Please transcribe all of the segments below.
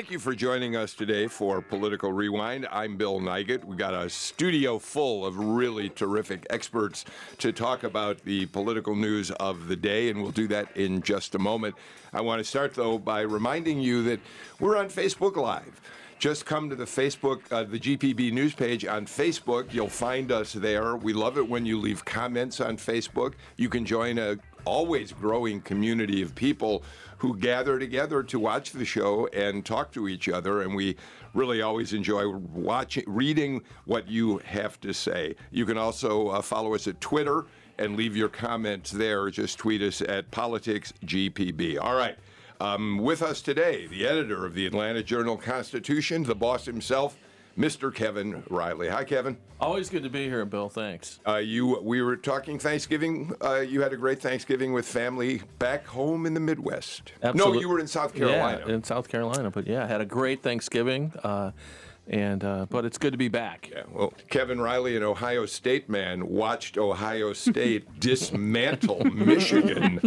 Thank you for joining us today for Political Rewind. I'm Bill Nigut. We got a studio full of really terrific experts to talk about the political news of the day, and we'll do that in just a moment. I want to start, though, by reminding you that we're on Facebook Live just come to the Facebook, uh, the GPB news page on Facebook. You'll find us there. We love it when you leave comments on Facebook. You can join a always growing community of people who gather together to watch the show and talk to each other. And we really always enjoy watching, reading what you have to say. You can also uh, follow us at Twitter and leave your comments there. Just tweet us at politicsgpb. All right. Um, with us today, the editor of the Atlanta Journal Constitution, the boss himself, Mr. Kevin Riley. Hi, Kevin. Always good to be here, Bill. Thanks. Uh, you, we were talking Thanksgiving. Uh, you had a great Thanksgiving with family back home in the Midwest. Absolutely. No, you were in South Carolina. Yeah, in South Carolina. But yeah, I had a great Thanksgiving. Uh, and uh, but it's good to be back. Yeah, well, Kevin Riley, an Ohio State man, watched Ohio State dismantle Michigan.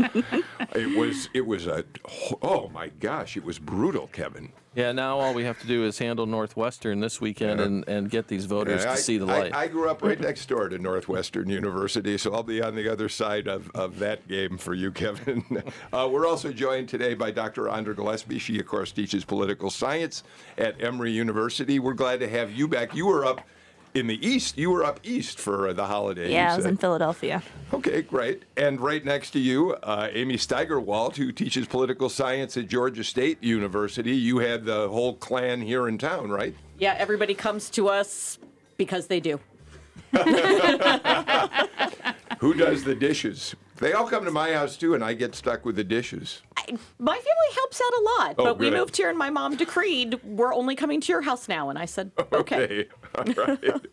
It was it was a oh my gosh, it was brutal, Kevin. Yeah, now all we have to do is handle Northwestern this weekend Yeah. and, and get these voters Yeah, to I, see the I- light. I, grew up right next door to Northwestern University, so I'll be on the other side of, of that game for you, Kevin. Uh, we're also joined today by Dr. Andra Gillespie. She, of course, teaches political science at Emory University. We're glad to have you back. You were up in the east. You were up east for uh, the holidays. Yeah, I was in Philadelphia. Okay, great. And right next to you, uh, Amy Steigerwalt, who teaches political science at Georgia State University. You had the whole clan here in town, right? Yeah, everybody comes to us because they do. Who does the dishes? They all come to my house too, and I get stuck with the dishes. My family helps out a lot, Oh, but we moved here and my mom decreed we're only coming to your house now. And I said, okay. All right.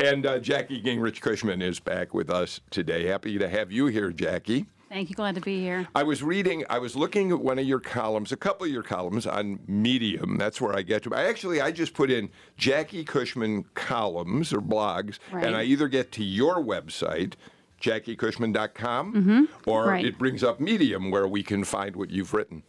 and uh, Jackie Gingrich Cushman is back with us today. Happy to have you here, Jackie. Thank you. Glad to be here. I was reading, I was looking at one of your columns, a couple of your columns on Medium. That's where I get to. I actually, I just put in Jackie Cushman columns or blogs, Right. and I either get to your website, JackieCushman.com, or Right. it brings up Medium where we can find what you've written.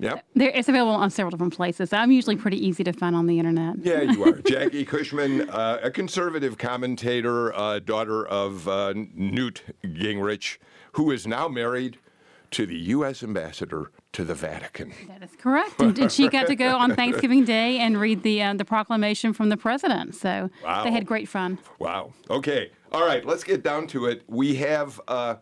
Yep. There, it's available on several different places. I'm usually pretty easy to find on the internet. Yeah, you are. Jackie Cushman, uh, a conservative commentator, uh, daughter of uh, Newt Gingrich, who is now married to the U.S. ambassador to the Vatican. That is correct. And, and she got to go on Thanksgiving Day and read the uh, the proclamation from the president. So Wow. they had great fun. Wow. Okay. All right. Let's get down to it. We have uh,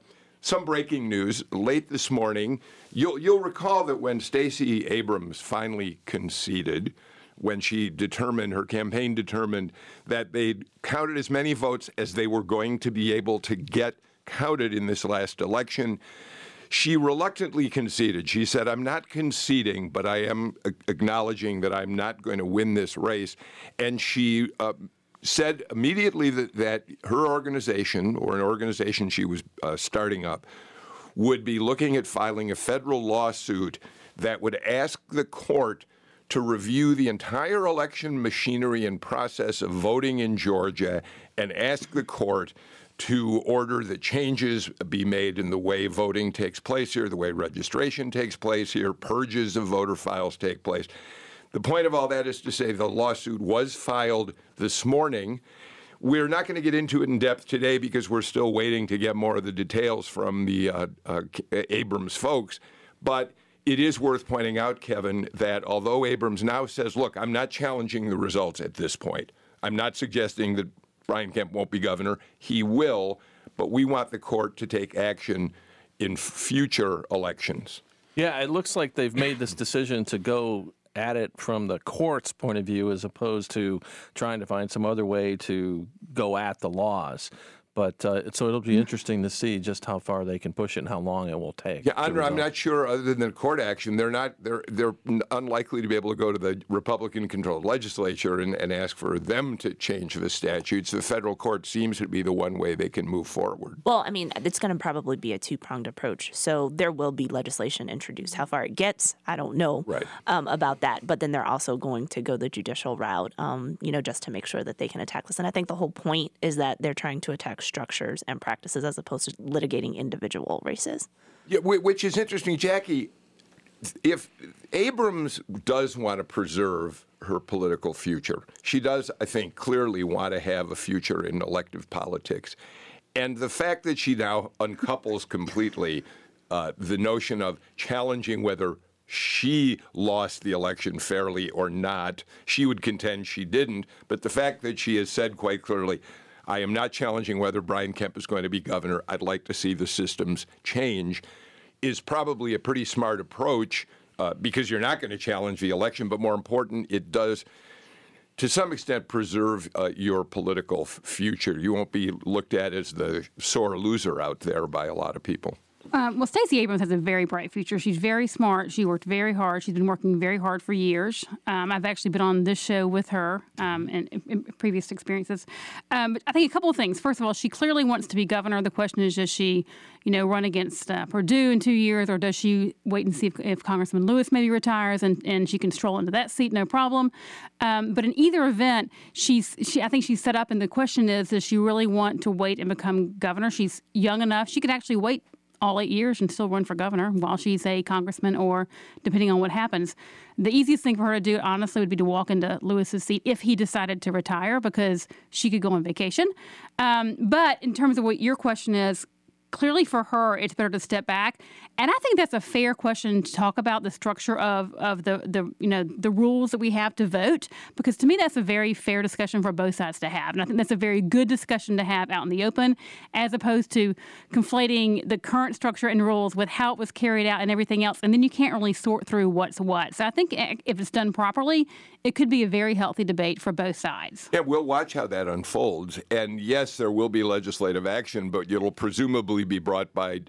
some breaking news late this morning. You'll you'll recall that when Stacey Abrams finally conceded, when she determined her campaign determined that they'd counted as many votes as they were going to be able to get counted in this last election. She reluctantly conceded. She said, I'm not conceding, but I am acknowledging that I'm not going to win this race. And she uh, said immediately that, that her organization, or an organization she was uh, starting up, would be looking at filing a federal lawsuit that would ask the court to review the entire election machinery and process of voting in Georgia and ask the court to order that changes be made in the way voting takes place here, the way registration takes place here, purges of voter files take place. The point of all that is to say the lawsuit was filed this morning. We're not going to get into it in depth today because we're still waiting to get more of the details from the uh, uh, Abrams folks. But it is worth pointing out, Kevin, that although Abrams now says, look, I'm not challenging the results at this point, I'm not suggesting that Brian Kemp won't be governor. He will, but we want the court to take action in future elections. Yeah, it looks like they've made this decision to go at it from the court's point of view as opposed to trying to find some other way to go at the laws. But uh, so it'll be interesting to see just how far they can push it and how long it will take. Yeah, to Andra, I'm not sure. Other than the court action, they're not. They're they're unlikely to be able to go to the Republican-controlled legislature and, and ask for them to change the statutes. The federal court seems to be the one way they can move forward. Well, I mean, it's going to probably be a two pronged approach. So there will be legislation introduced. How far it gets, I don't know Right. um, about that. But then they're also going to go the judicial route, um, you know, just to make sure that they can attack this. And I think the whole point is that they're trying to attack structures and practices as opposed to litigating individual races. Yeah, which is interesting, Jackie. If Abrams does want to preserve her political future, she does, I think, clearly want to have a future in elective politics. And the fact that she now uncouples completely uh, the notion of challenging whether she lost the election fairly or not, she would contend she didn't. But the fact that she has said quite clearly, I am not challenging whether Brian Kemp is going to be governor. I'd like to see the systems change, is probably a pretty smart approach uh, because you're not going to challenge the election. But more important, it does, to some extent, preserve uh, your political f- future. You won't be looked at as the sore loser out there by a lot of people. Um, well, Stacey Abrams has a very bright future. She's very smart. She worked very hard. She's been working very hard for years. Um, I've actually been on this show with her um, in, in previous experiences. Um, but I think a couple of things. First of all, she clearly wants to be governor. The question is, does she, you know, run against uh, Perdue in two years, or does she wait and see if, if Congressman Lewis maybe retires and, and she can stroll into that seat, no problem. Um, but in either event, she's she. I think she's set up, and the question is, does she really want to wait and become governor? She's young enough. She could actually wait all eight years and still run for governor while she's a congressman or depending on what happens. The easiest thing for her to do, honestly, would be to walk into Lewis's seat if he decided to retire because she could go on vacation. Um, but in terms of what your question is, clearly for her it's better to step back. And i think that's a fair question to talk about the structure of, of the, the you know the rules that we have to vote because to me that's a very fair discussion for both sides to have. And i think that's a very good discussion to have out in the open as opposed to conflating the current structure and rules with how it was carried out and everything else. And then you can't really sort through what's what. So i think eh, if it's done properly it could be a very healthy debate for both sides. Yeah, we'll watch how that unfolds. And yes, there will be legislative action, but it'll presumably be brought by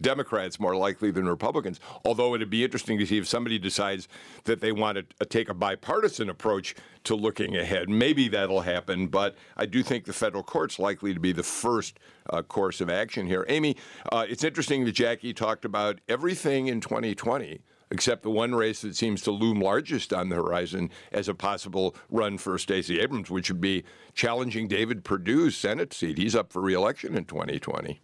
Democrats more likely than Republicans. Although it'd be interesting to see if somebody decides that they want to uh, take a bipartisan approach to looking ahead. Maybe that'll happen, but I do think the federal court's likely to be the first uh, course of action here. Amy, uh, it's interesting that Jackie talked about everything in 2020 except the one race that seems to loom largest on the horizon as a possible run for Stacey Abrams, which would be challenging David Perdue's Senate seat. He's up for reelection in 2020.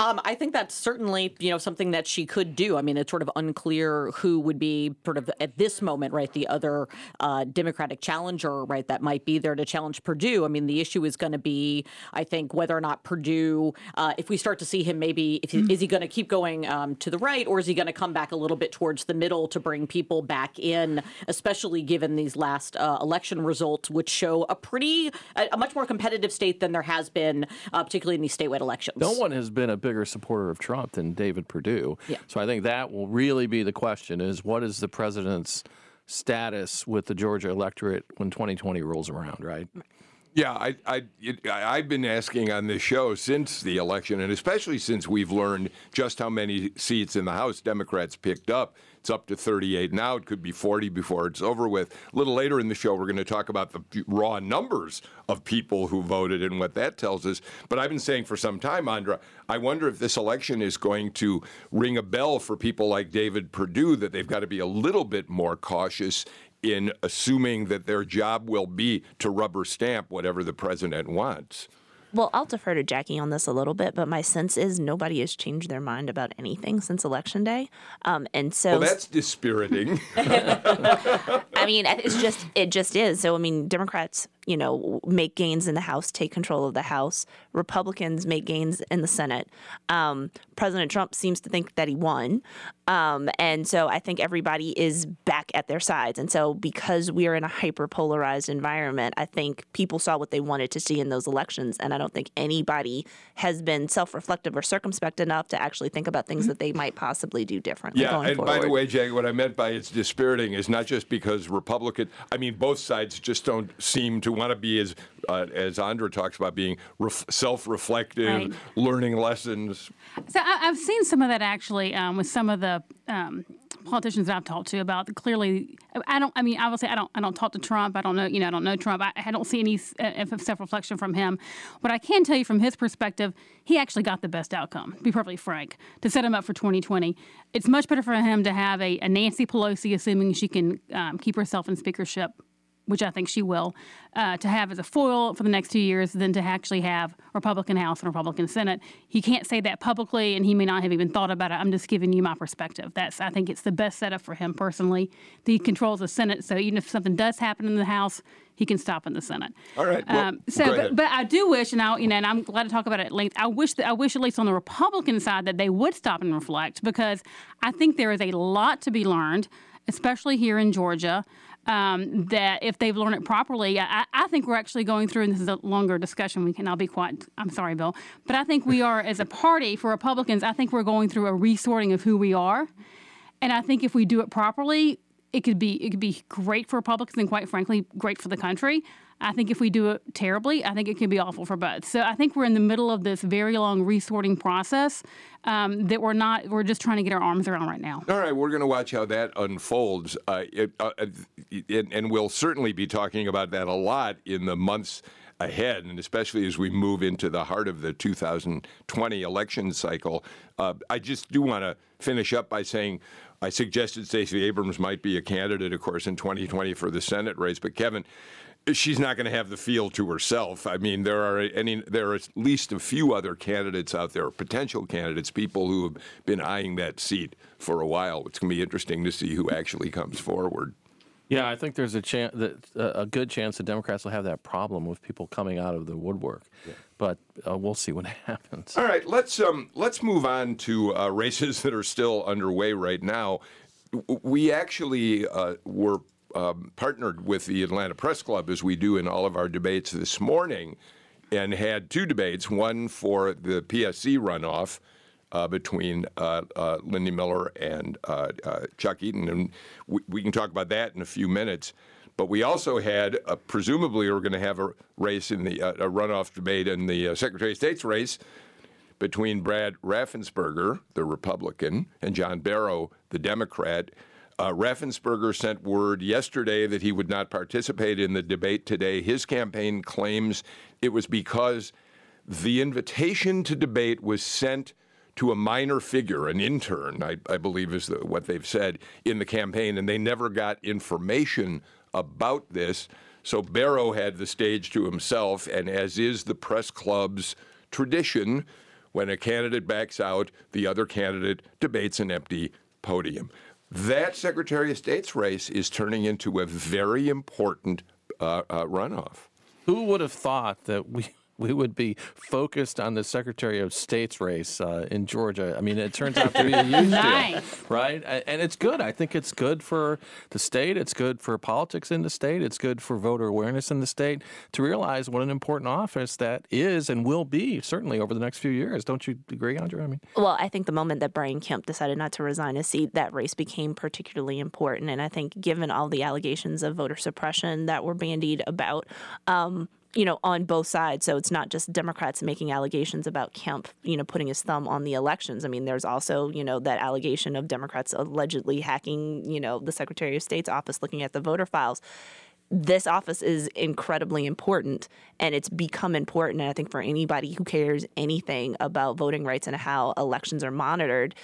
Um, I think that's certainly you know something that she could do. I mean, it's sort of unclear who would be sort of at this moment, right? The other uh, Democratic challenger, right? That might be there to challenge Perdue. I mean, the issue is going to be, I think, whether or not Perdue, uh, if we start to see him, maybe he, is he going to keep going um, to the right, or is he going to come back a little bit towards the middle to bring people back in, especially given these last uh, election results, which show a pretty, a, a much more competitive state than there has been, uh, particularly in these statewide elections. No one has been a bigger supporter of Trump than David Perdue. Yeah. So I think that will really be the question: is what is the president's status with the Georgia electorate when 2020 rolls around? Right. Yeah, I, I, it, I- I've been asking on this show since the election, and especially since we've learned just how many seats in the House Democrats picked up. It's up to 38 now. It could be 40 before it's over with. A little later in the show, we're going to talk about the raw numbers of people who voted and what that tells us. But I've been saying for some time, Andra, I wonder if this election is going to ring a bell for people like David Perdue that they've got to be a little bit more cautious in assuming that their job will be to rubber stamp whatever the president wants. Well, I'll defer to Jackie on this a little bit, but my sense is nobody has changed their mind about anything since election day, um, and so Well, that's dispiriting. I mean, it's just it just is. So I mean, Democrats, you know, make gains in the House, take control of the House. Republicans make gains in the Senate. Um, President Trump seems to think that he won, um, and so I think everybody is back at their sides. And so because we are in a hyper polarized environment, I think people saw what they wanted to see in those elections, and I don't think anybody has been self reflective or circumspect enough to actually think about things that they might possibly do differently yeah, and forward. by the way, Jay, what I meant by it's dispiriting is not just because Republican, I mean, both sides just don't seem to want to be as uh, as Andra talks about being ref- self-reflective, Right. learning lessons. So I, I've seen some of that actually um, with some of the um, politicians that I've talked to about clearly. I don't. I mean, I will say I don't. I don't talk to Trump. I don't know. You know, I don't know Trump. I, I don't see any uh, self-reflection from him. What I can tell you from his perspective, he actually got the best outcome. To be perfectly frank, to set him up for 2020, it's much better for him to have a, a Nancy Pelosi, assuming she can um, keep herself in speakership which I think she will, uh, to have as a foil for the next two years than to actually have Republican House and Republican Senate. He can't say that publicly, and he may not have even thought about it. I'm just giving you my perspective. That's I think it's the best setup for him personally. He controls the Senate, so even if something does happen in the House, he can stop in the Senate. All right. Well, Um, so, but, but I do wish, and I, you know, and I'm glad to talk about it at length. I wish that I wish at least on the Republican side that they would stop and reflect because I think there is a lot to be learned, especially here in Georgia. Um, that if they've learned it properly, I, I think we're actually going through, and this is a longer discussion. We can, I'll be quiet. I'm sorry, Bill, but I think we are, as a party for Republicans, I think we're going through a resorting of who we are, and I think if we do it properly, it could be it could be great for Republicans and quite frankly great for the country. I think if we do it terribly, I think it could be awful for both. So I think we're in the middle of this very long resorting process um, that we're not we're just trying to get our arms around right now. All right, we're going to watch how that unfolds, uh, it, uh, uh, and, and we'll certainly be talking about that a lot in the months ahead, and especially as we move into the heart of the 2020 election cycle. Uh, I just do want to finish up by saying I suggested Stacey Abrams might be a candidate, of course, in 2020 for the Senate race, but Kevin. She's not going to have the field to herself. I mean, there are any, there are at least a few other candidates out there, potential candidates, people who have been eyeing that seat for a while. It's going to be interesting to see who actually comes forward. Yeah, I think there's a chance that uh, a good chance the Democrats will have that problem with people coming out of the woodwork. But uh, we'll see what happens. All right, let's um, let's move on to uh, races that are still underway right now. We actually uh, were um, partnered with the Atlanta Press Club as we do in all of our debates this morning, and had two debates. One for the PSC runoff. Uh, between uh, uh, Lindy Miller and Chuck Eaton, and we, we can talk about that in a few minutes. But we also had, uh, presumably, we're going to have a race in the uh, a runoff debate in the uh, Secretary of State's race between Brad Raffensperger, the Republican, and John Barrow, the Democrat. Raffensperger sent word yesterday that he would not participate in the debate today. His campaign claims it was because the invitation to debate was sent to a minor figure, an intern, I, I believe is the, what they've said in the campaign, and they never got information about this. So Barrow had the stage to himself, and as is the press club's tradition, when a candidate backs out, the other candidate debates an empty podium. That Secretary of State's race is turning into a very important uh, uh, runoff. Who would have thought that we we would be focused on the Secretary of State's race uh, in Georgia? I mean, it turns out to be a huge Nice. deal, right? And it's good. I think it's good for the state. It's good for politics in the state. It's good for voter awareness in the state to realize what an important office that is and will be certainly over the next few years. Don't you agree, Andra? I mean, Well, I think the moment that Brian Kemp decided not to resign his seat, that race became particularly important. And I think, given all the allegations of voter suppression that were bandied about, um, you know, on both sides. So it's not just Democrats making allegations about Kemp, you know, putting his thumb on the elections. I mean, there's also, you know, that allegation of Democrats allegedly hacking, you know, the Secretary of State's office, looking at the voter files this office is incredibly important and it's become important and i think for anybody who cares anything about voting rights and how elections are monitored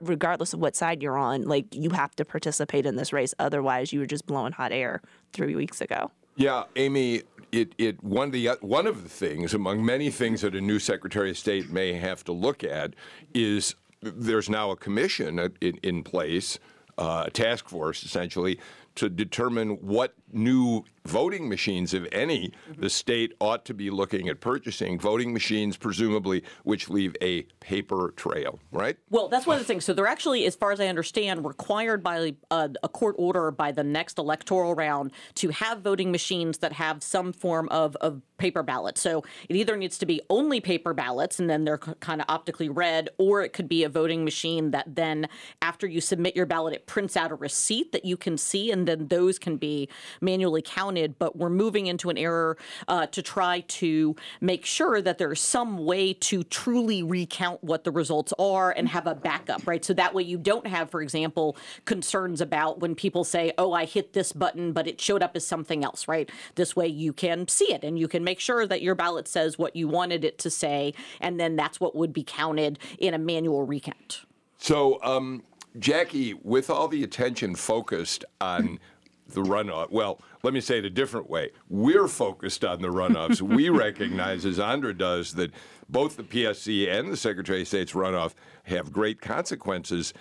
regardless of what side you're on like you have to participate in this race otherwise you were just blowing hot air three weeks ago Yeah, Amy, it, it one of the one of the things among many things that a new Secretary of State may have to look at is there's now a commission in, in place, uh, a task force essentially, to determine what new voting machines, if any, the state ought to be looking at purchasing. Voting machines, presumably, which leave a paper trail, right? Well, that's one of the things. So they're actually, as far as I understand, required by uh, a court order by the next electoral round to have voting machines that have some form of, of paper ballot. So it either needs to be only paper ballots and then they're kind of optically read, or it could be a voting machine that then, after you submit your ballot, it prints out a receipt that you can see and then those can be manually counted. But we're moving into an era uh, to try to make sure that there's some way to truly recount what the results are and have a backup, right? So that way you don't have, for example, concerns about when people say, oh, I hit this button, but it showed up as something else, right? This way you can see it and you can make sure that your ballot says what you wanted it to say, and then that's what would be counted in a manual recount. So, um, Jackie, with all the attention focused on the runoff, well, let me say it a different way. We're focused on the runoffs. we recognize, as Andra does, that both the PSC and the Secretary of State's runoff have great consequences,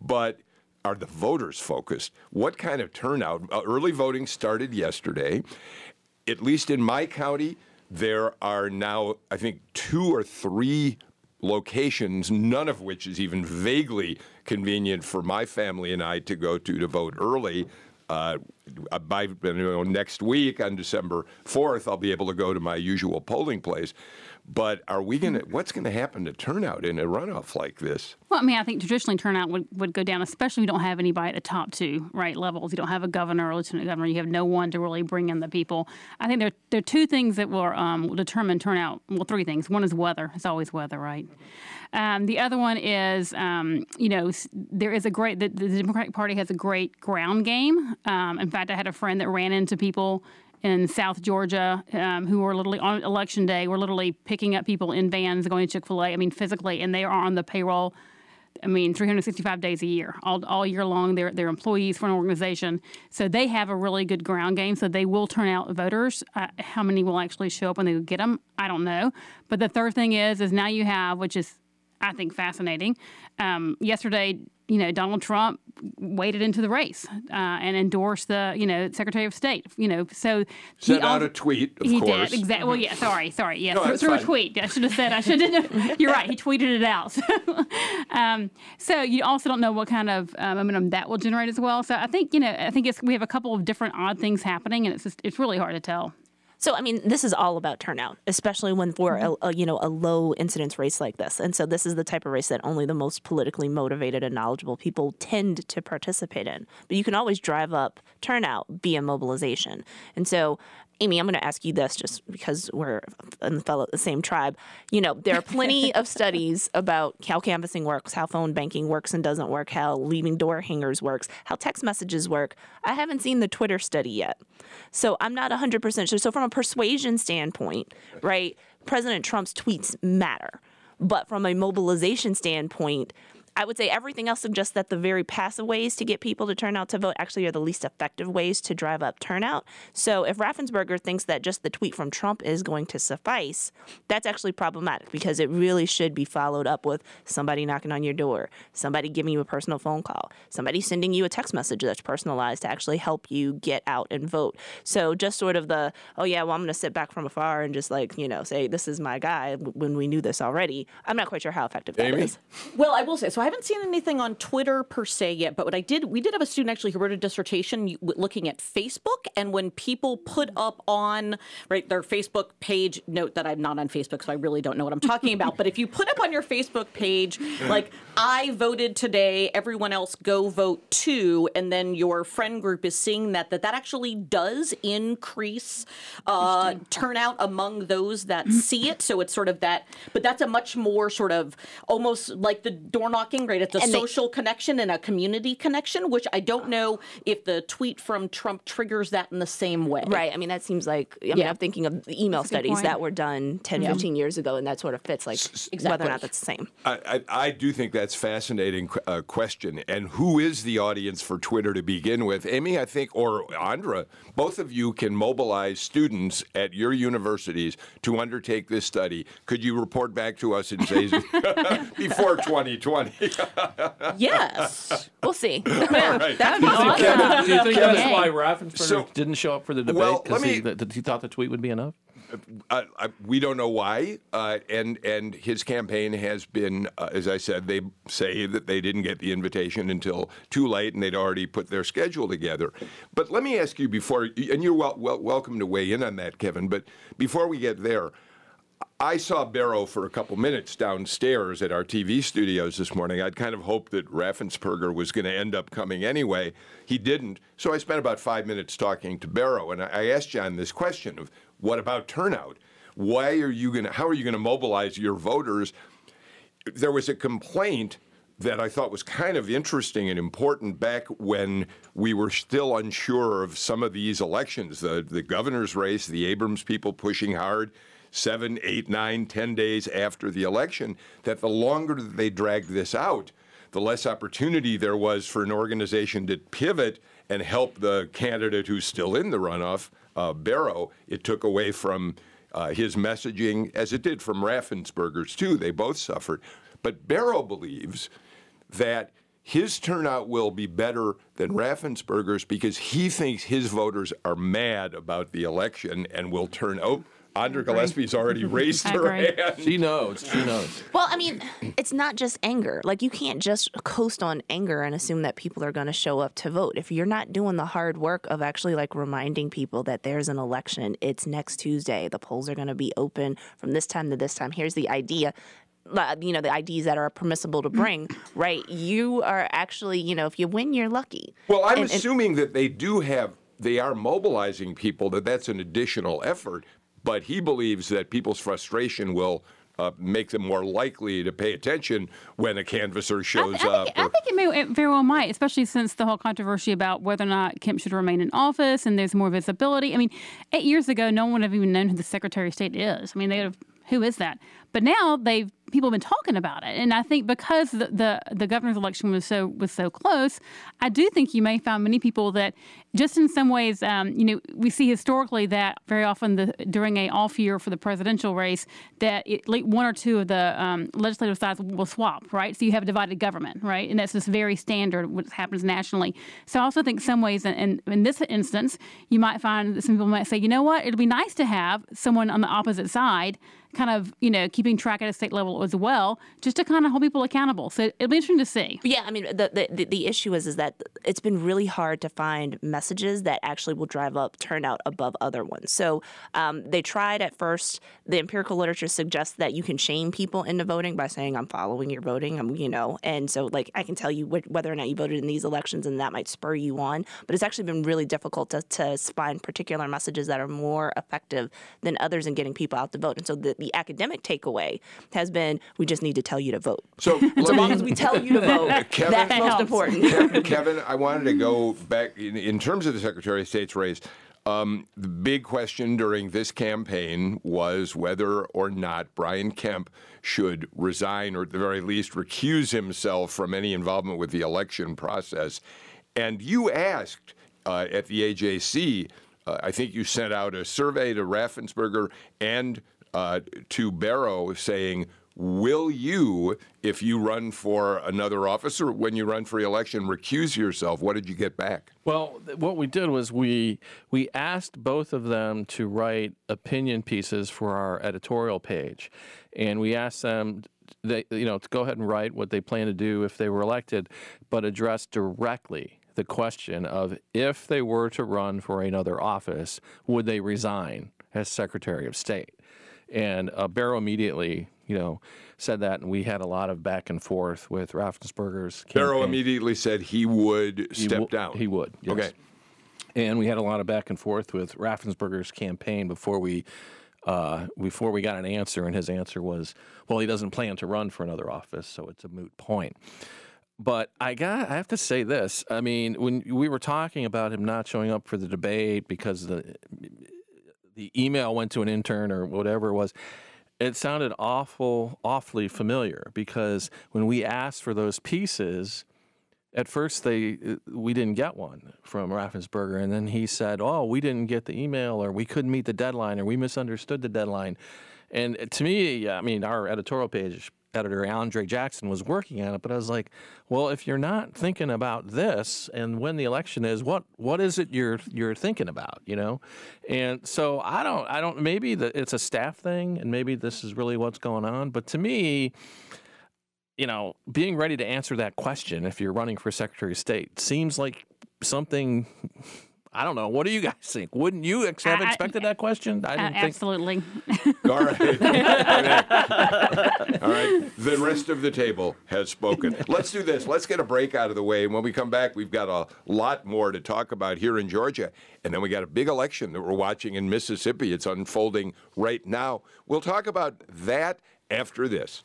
but are the voters focused? What kind of turnout? Uh, early voting started yesterday. At least in my county, there are now, I think, two or three locations, none of which is even vaguely convenient for my family and I to go to to vote early. Uh, by you know, next week on December 4th, I'll be able to go to my usual polling place. But are we going to, what's going to happen to turnout in a runoff like this? Well, I mean, I think traditionally turnout would, would go down, especially if you don't have anybody at the top two, right, levels. You don't have a governor or lieutenant governor. You have no one to really bring in the people. I think there, there are two things that will, um, will determine turnout. Well, three things. One is weather. It's always weather, right? Um, the other one is, um, you know, there is a great, the, the, Democratic Party has a great ground game. Um, in fact, I had a friend that ran into people in South Georgia um, who were literally on election day, were literally picking up people in vans going to Chick fil A, I mean, physically, and they are on the payroll. I mean, 365 days a year, all, all year long. They're, they're employees for an organization. So they have a really good ground game. So they will turn out voters. Uh, how many will actually show up when they get them? I don't know. But the third thing is, is now you have, which is I think fascinating. Um, yesterday, you know, Donald Trump waded into the race uh, and endorsed the, you know, Secretary of State. You know, so sent out a tweet. he course. did exactly. Well, yeah. Sorry, sorry. Yeah, no, through, a tweet. I should have said. I should have. You're right. He tweeted it out. um, so you also don't know what kind of uh, momentum that will generate as well. So I think you know, I think it's we have a couple of different odd things happening, and it's just it's really hard to tell. So, I mean, this is all about turnout, especially when we're a, mm-hmm. a, you know a low incidence race like this. And so, this is the type of race that only the most politically motivated and knowledgeable people tend to participate in. But you can always drive up turnout via mobilization. And so, Amy, I'm going to ask you this just because we're in the, fellow, the same tribe. You know, there are plenty of studies about how canvassing works, how phone banking works and doesn't work, how leaving door hangers works, how text messages work. I haven't seen the Twitter study yet. So I'm not 100% sure. So, from a persuasion standpoint, right, President Trump's tweets matter. But from a mobilization standpoint, I would say everything else suggests that the very passive ways to get people to turn out to vote actually are the least effective ways to drive up turnout. So if Raffensperger thinks that just the tweet from Trump is going to suffice, that's actually problematic because it really should be followed up with somebody knocking on your door, somebody giving you a personal phone call, somebody sending you a text message that's personalized to actually help you get out and vote. So just sort of the, oh yeah, well, I'm going to sit back from afar and just like, you know, say, this is my guy when we knew this already. I'm not quite sure how effective that Amy? is. Well, I will say, so I haven't seen anything on Twitter per se yet, but what I did, we did have a student actually who wrote a dissertation looking at Facebook, and when people put up on right their Facebook page, note that I'm not on Facebook, so I really don't know what I'm talking about. But if you put up on your Facebook page, like I voted today, everyone else go vote too, and then your friend group is seeing that that that actually does increase uh, turnout among those that see it. So it's sort of that, but that's a much more sort of almost like the door knocking, right? It's a And they- social connection and a community connection, which I don't know if the tweet from Trump triggers that in the same way. Right. I mean, that seems like, I mean, Yeah. I'm thinking of the email That's studies that were done 10, 15 years ago, and that sort of fits like exactly. whether or not that's the same. I, I, I do think that's fascinating uh, question. And who is the audience for Twitter to begin with? Amy, I think, or Andra, both of you can mobilize students at your universities to undertake this study. Could you report back to us in say before 2020? Yes. We'll see. right. That would be awesome. Do you think that's why Raffensperger So- didn't show up for the debate Well, because let he, me- that- that he thought the tweet would be enough? Uh, I, we don't know why, uh, and and his campaign has been, uh, as I said, they say that they didn't get the invitation until too late, and they'd already put their schedule together. But let me ask you before, and you're wel- wel- welcome to weigh in on that, Kevin. But before we get there, I saw Barrow for a couple minutes downstairs at our TV studios this morning. I'd kind of hoped that Raffensperger was going to end up coming anyway. He didn't. So I spent about five minutes talking to Barrow, and I asked John this question of what about turnout? Why are you going to, how are you going to mobilize your voters? There was a complaint that I thought was kind of interesting and important back when we were still unsure of some of these elections, the, the governor's race, the Abrams people pushing hard seven, eight, nine, ten days after the election, that the longer they dragged this out, the less opportunity there was for an organization to pivot and help the candidate who's still in the runoff, uh, Barrow. It took away from uh, his messaging, as it did from Raffensperger's too. They both suffered. But Barrow believes that his turnout will be better than Raffensperger's because he thinks his voters are mad about the election and will turn out. Andra Gillespie's already raised her agree. hand. She knows. She knows. Well, I mean, it's not just anger. Like you can't just coast on anger and assume that people are going to show up to vote. If you're not doing the hard work of actually like reminding people that there's an election, it's next Tuesday. The polls are going to be open from this time to this time. Here's the idea. You know the IDs that are permissible to bring, right? You are actually, you know, if you win, you're lucky. Well, I'm And- and- assuming that they do have, they are mobilizing people, that that's an additional effort, but he believes that people's frustration will uh, make them more likely to pay attention when a canvasser I, shows th- I up. think, I think it, may, it very well might, especially since the whole controversy about whether or not Kemp should remain in office and there's more visibility. I mean, eight years ago, no one would have even known who the Secretary of State is. I mean, they would have, who is that? But now they've people have been talking about it, and I think because the, the the governor's election was so was so close, I do think you may find many people that, just in some ways, um, you know, we see historically that very often the during a off year for the presidential race, that one or two of the um, legislative sides will swap, right? So you have a divided government, right? And that's just very standard what happens nationally. So I also think some ways, in, in, in this instance, you might find that some people might say, you know what, it'll be nice to have someone on the opposite side kind of, you know, keeping track at a state level as well, just to kind of hold people accountable. So it'll be interesting to see. Yeah, I mean, the, the the- issue is is that it's been really hard to find messages that actually will drive up turnout above other ones. So um, they tried at first. The empirical literature suggests that you can shame people into voting by saying, "I'm following your voting," I'm, you know, and so like I can tell you wh- whether or not you voted in these elections, and that might spur you on. But it's actually been really difficult to, to find particular messages that are more effective than others in getting people out to vote. And so the, the academic takeaway has been, we just need to tell you to vote. So And so let long as we tell you to vote, Kevin- that's That most helps. important. Kevin, Kevin, I wanted to go back in, in terms of the Secretary of State's race. Um, the big question during this campaign was whether or not Brian Kemp should resign or at the very least recuse himself from any involvement with the election process. And you asked uh, at the AJC, uh, I think you sent out a survey to Raffensperger and uh, to Barrow saying, Will you, if you run for another office or when you run for election, recuse yourself? What did you get back? Well, what we did was we we asked both of them to write opinion pieces for our editorial page, and we asked them, they, you know, to go ahead and write what they plan to do if they were elected, but address directly the question of if they were to run for another office, would they resign as Secretary of State? And uh, Barrow immediately, you know, said that, and we had a lot of back and forth with Raffensperger's. Barrow campaign. immediately said he would He step wo- down. He would. yes. Okay. And we had a lot of back and forth with Raffensperger's campaign before we uh, before we got an answer, and his answer was, "Well, he doesn't plan to run for another office, so it's a moot point." But I got I have to say this. I mean, when we were talking about him not showing up for the debate because the the email went to an intern or whatever it was, it sounded awful awfully familiar because when we asked for those pieces, at first they uh, we didn't get one from Raffensperger, and then he said, "Oh, we didn't get the email, or we couldn't meet the deadline, or we misunderstood the deadline." And to me, I mean, our editorial page editor Andre Jackson was working on it, but I was like, "Well, if you're not thinking about this, and when the election is, what what is it you're you're thinking about?" You know, and so I don't I don't maybe that it's a staff thing, and maybe this is really what's going on, but to me you know, being ready to answer that question if you're running for Secretary of State seems like something I don't know. What do you guys think? Wouldn't you ex- have I- I- expected that question? I Uh, didn't think. absolutely. All right. All right. The rest of the table has spoken. Let's do this. Let's get a break out of the way. And when we come back, we've got a lot more to talk about here in Georgia. And then we got a big election that we're watching in Mississippi. It's unfolding right now. We'll talk about that after this.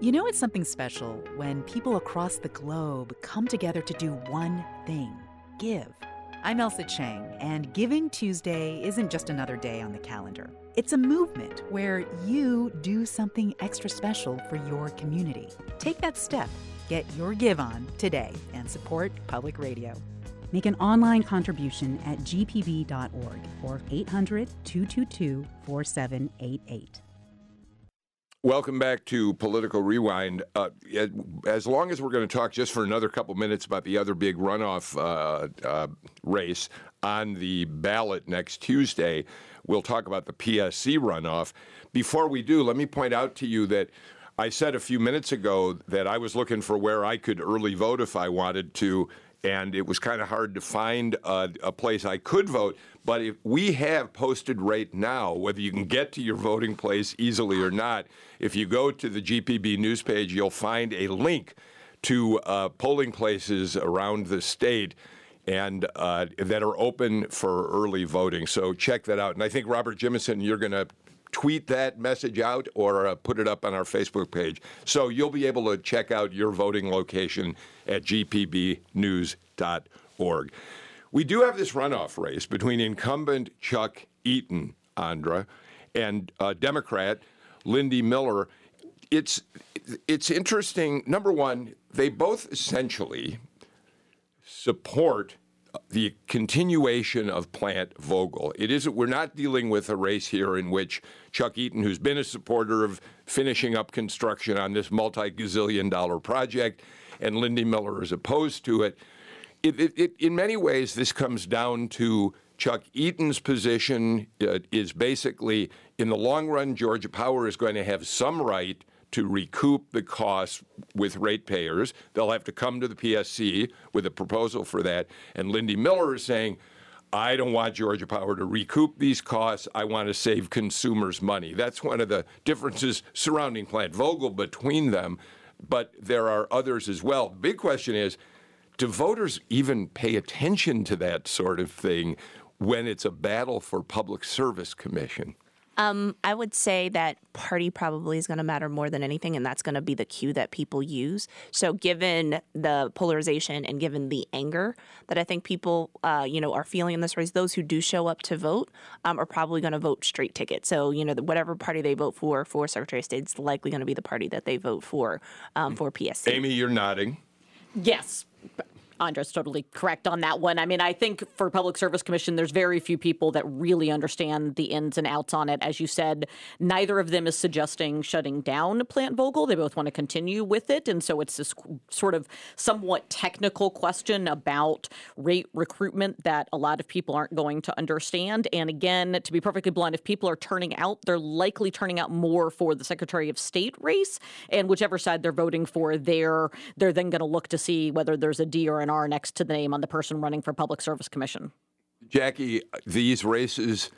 You know, it's something special when people across the globe come together to do one thing give. I'm Ailsa Chang, and Giving Tuesday isn't just another day on the calendar. It's a movement where you do something extra special for your community. Take that step. Get your give on today and support public radio. Make an online contribution at gpb.org or 800 222 4788. Welcome back to Political Rewind. Uh, as long as we're going to talk just for another couple minutes about the other big runoff uh, uh, race on the ballot next Tuesday, we'll talk about the PSC runoff. Before we do, let me point out to you that I said a few minutes ago that I was looking for where I could early vote if I wanted to, and it was kind of hard to find a, a place I could vote. But if we have posted right now, whether you can get to your voting place easily or not, if you go to the GPB news page, you'll find a link to uh, polling places around the state and uh, that are open for early voting. So check that out. And I think Robert Jimison, you're going to tweet that message out or uh, put it up on our Facebook page. So you'll be able to check out your voting location at gpbnews.org. We do have this runoff race between incumbent Chuck Eaton, Andra, and uh, Democrat Lindy Miller. It's it's interesting. Number one, they both essentially support the continuation of Plant Vogtle. It isn't. We're not dealing with a race here in which Chuck Eaton, who's been a supporter of finishing up construction on this multi-gazillion dollar project, and Lindy Miller is opposed to it. It, it, it, in many ways, this comes down to Chuck Eaton's position uh, is basically, in the long run, Georgia Power is going to have some right to recoup the costs with ratepayers. They'll have to come to the PSC with a proposal for that. And Lindy Miller is saying, I don't want Georgia Power to recoup these costs. I want to save consumers money. That's one of the differences surrounding Plant Vogtle between them. But there are others as well. The big question is do voters even pay attention to that sort of thing when it's a battle for public service commission? Um, I would say that party probably is going to matter more than anything, and that's going to be the cue that people use. So, given the polarization and given the anger that I think people, uh, you know, are feeling in this race, those who do show up to vote um, are probably going to vote straight ticket. So, you know, whatever party they vote for for Secretary of State is likely going to be the party that they vote for um, for PSC. Amy, you're nodding. Yes. Andra's totally correct on that one. I mean, I think for Public Service Commission, there's very few people that really understand the ins and outs on it. As you said, neither of them is suggesting shutting down Plant Vogtle. They both want to continue with it. And so it's this sort of somewhat technical question about rate recoupment that a lot of people aren't going to understand. And again, to be perfectly blunt, if people are turning out, they're likely turning out more for the Secretary of State race. And whichever side they're voting for, they're, they're then going to look to see whether there's a D or an R next to the name on the person running for Public Service Commission. Jackie, these races,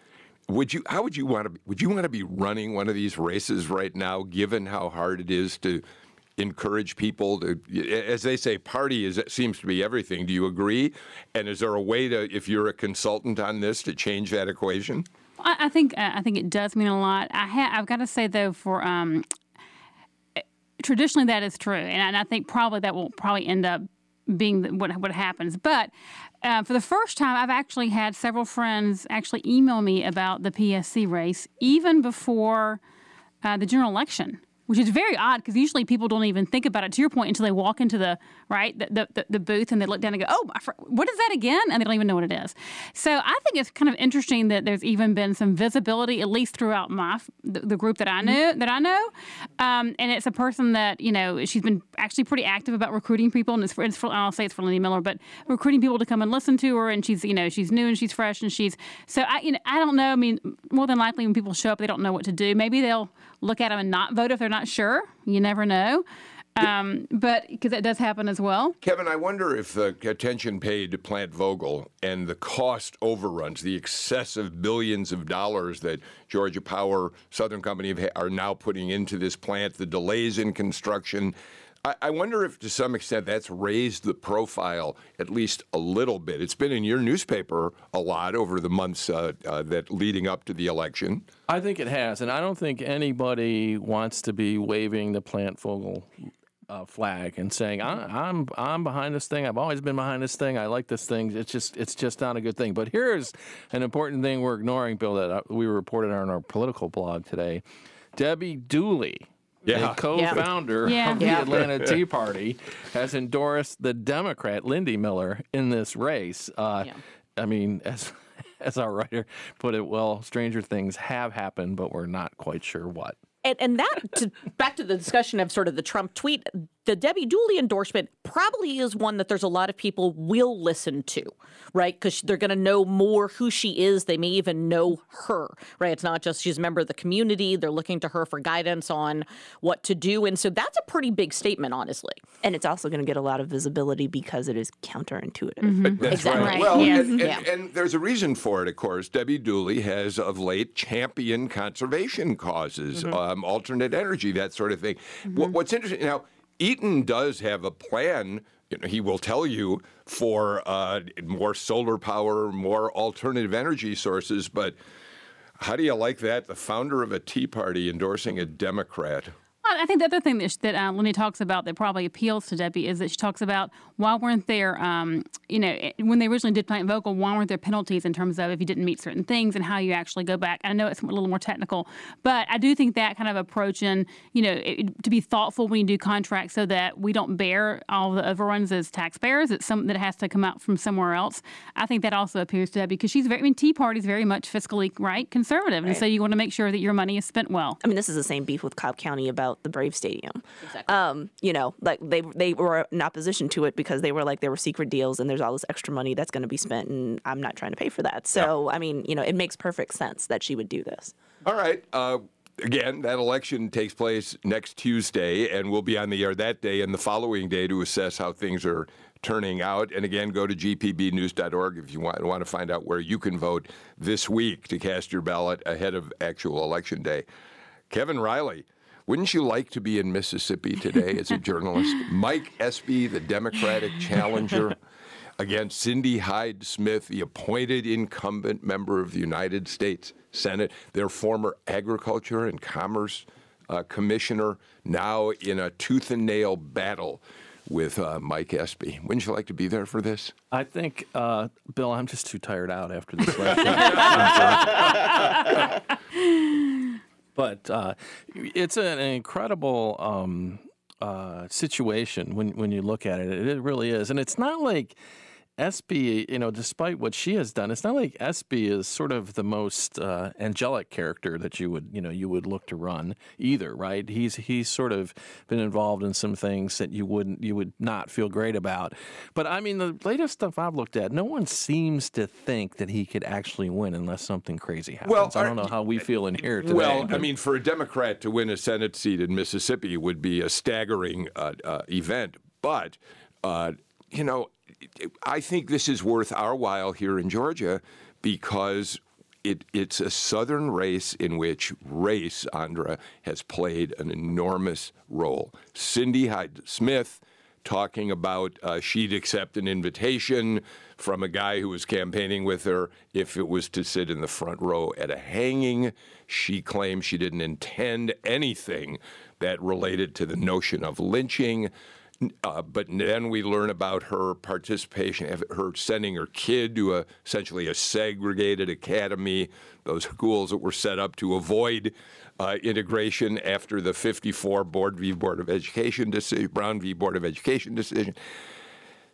would you? How would you want to? Would you want to be running one of these races right now, given how hard it is to encourage people to, as they say, party is seems to be everything. Do you agree? And is there a way to, if you're a consultant on this, to change that equation? I, I think uh, I think it does mean a lot. I ha- I've got to say though, for um, traditionally that is true, and I, and I think probably that will probably end up being what what happens. But uh, for the first time, I've actually had several friends actually email me about the PSC race even before uh, the general election. Which is very odd because usually people don't even think about it. To your point, until they walk into the right the, the, the booth and they look down and go, "Oh, what is that again?" and they don't even know what it is. So I think it's kind of interesting that there's even been some visibility, at least throughout my the, the group that I know that I know, um, and it's a person that you know she's been actually pretty active about recruiting people, and it's for, it's for I'll say it's for Lindy Miller, but recruiting people to come and listen to her, and she's you know she's new and she's fresh and she's so I you know I don't know. I mean, more than likely when people show up, they don't know what to do. Maybe they'll look at them and not vote if they're not sure. You never know. Um, but because that does happen as well. Kevin, I wonder if the attention paid to Plant Vogtle and the cost overruns, the excessive billions of dollars that Georgia Power, Southern Company are now putting into this plant, the delays in construction. I, I wonder if, to some extent, that's raised the profile at least a little bit. It's been in your newspaper a lot over the months uh, uh, that leading up to the election. I think it has, and I don't think anybody wants to be waving the Plant Vogtle uh, flag and saying I, I'm I'm behind this thing. I've always been behind this thing. I like this thing. It's just it's just not a good thing. But here's an important thing we're ignoring, Bill, that uh, we reported on our political blog today. Debbie Dooley. Yeah. The co-founder Yeah. of the Yeah. Atlanta Tea Party has endorsed the Democrat Lindy Miller in this race. Uh, Yeah. I mean, as as our writer put it, well, stranger things have happened, but we're not quite sure what. And, and that, to, back to the discussion of sort of the Trump tweet, the Debbie Dooley endorsement probably is one that there's a lot of people will listen to, right? Because they're going to know more who she is. They may even know her, right? It's not just she's a member of the community. They're looking to her for guidance on what to do. And so that's a pretty big statement, honestly. And it's also going to get a lot of visibility because it is counterintuitive. Mm-hmm. That's Exactly. right. Right. Well, Yes. and, and, Yeah. and there's a reason for it, of course. Debbie Dooley has of late championed conservation causes, mm-hmm. um, alternate energy, that sort of thing. What, mm-hmm. what's interesting now, Eaton does have a plan. You know, he will tell you for uh, more solar power, more alternative energy sources. But how do you like that? The founder of a Tea Party endorsing a Democrat. I I think the other thing that, that uh, Lindy talks about that probably appeals to Debbie is that she talks about why weren't there, um, you know, eh, when they originally did Plant Vogtle, why weren't there penalties in terms of if you didn't meet certain things and how you actually go back. I know it's a little more technical, but I do think that kind of approach and, you know, it, to be thoughtful when you do contracts so that we don't bear all the overruns as taxpayers. It's something that has to come out from somewhere else. I think that also appeals to Debbie because she's very, I mean, Tea Party's very much fiscally, right, conservative. And so you want to make sure that your money is spent well. I mean, this is the same beef with Cobb County about the Brave Stadium. Exactly. Um, you know, like they they were in opposition to it because they were like there were secret deals and there's all this extra money that's going to be spent and I'm not trying to pay for that. So I mean, you know, it makes perfect sense that she would do this. All right. Uh, again, that election takes place next Tuesday, and we'll be on the air that day and the following day to assess how things are turning out. And again, go to gpbnews.org if you want, want to find out where you can vote this week to cast your ballot ahead of actual election day. Kevin Riley. Wouldn't you like to be in Mississippi today as a journalist? Mike Espy, the Democratic challenger, against Cindy Hyde Smith, the appointed incumbent member of the United States Senate, their former agriculture and commerce uh, commissioner, now in a tooth and nail battle with uh, Mike Espy. Wouldn't you like to be there for this? I think, uh, Bill, I'm just too tired out after this election. but uh, it's an incredible um, uh, situation when when you look at it. It really is, and it's not like. Espy, you know, despite what she has done, it's not like Espy is sort of the most uh, angelic character that you would, you know, you would look to run either, right? He's he's sort of been involved in some things that you wouldn't, you would not feel great about. But I mean, the latest stuff I've looked at, no one seems to think that he could actually win unless something crazy happens. Well, I don't know how we feel in here today. Well, I mean, for a Democrat to win a Senate seat in Mississippi would be a staggering uh, uh, event. But, uh, you know, I think this is worth our while here in Georgia because it, it's a southern race in which race, Andra, has played an enormous role. Cindy Hyde Smith talking about uh, she'd accept an invitation from a guy who was campaigning with her if it was to sit in the front row at a hanging. She claimed she didn't intend anything that related to the notion of lynching. Uh, but then we learn about her participation, her sending her kid to a, essentially a segregated academy, those schools that were set up to avoid uh, integration after the 54 Board v. Board of Education decision, Brown v. Board of Education decision.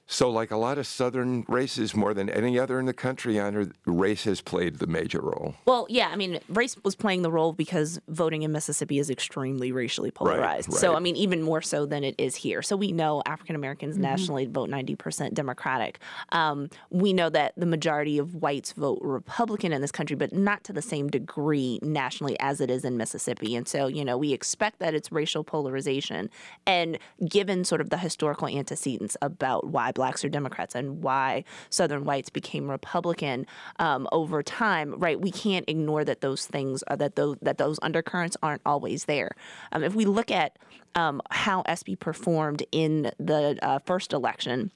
So, like a lot of Southern races, more than any other in the country, Andra, race has played the major role. Well, yeah, I mean, race was playing the role because voting in Mississippi is extremely racially polarized. So, right. I mean, even more so than it is here. So, we know African Americans nationally vote 90% Democratic. Um, we know that the majority of whites vote Republican in this country, but not to the same degree nationally as it is in Mississippi. And so, you know, we expect that it's racial polarization. And given sort of the historical antecedents about why blacks are Democrats and why Southern whites became Republican um, over time, right? We can't ignore that those things are that those that those undercurrents aren't always there. Um, if we look at um, how Espy performed in the uh, first election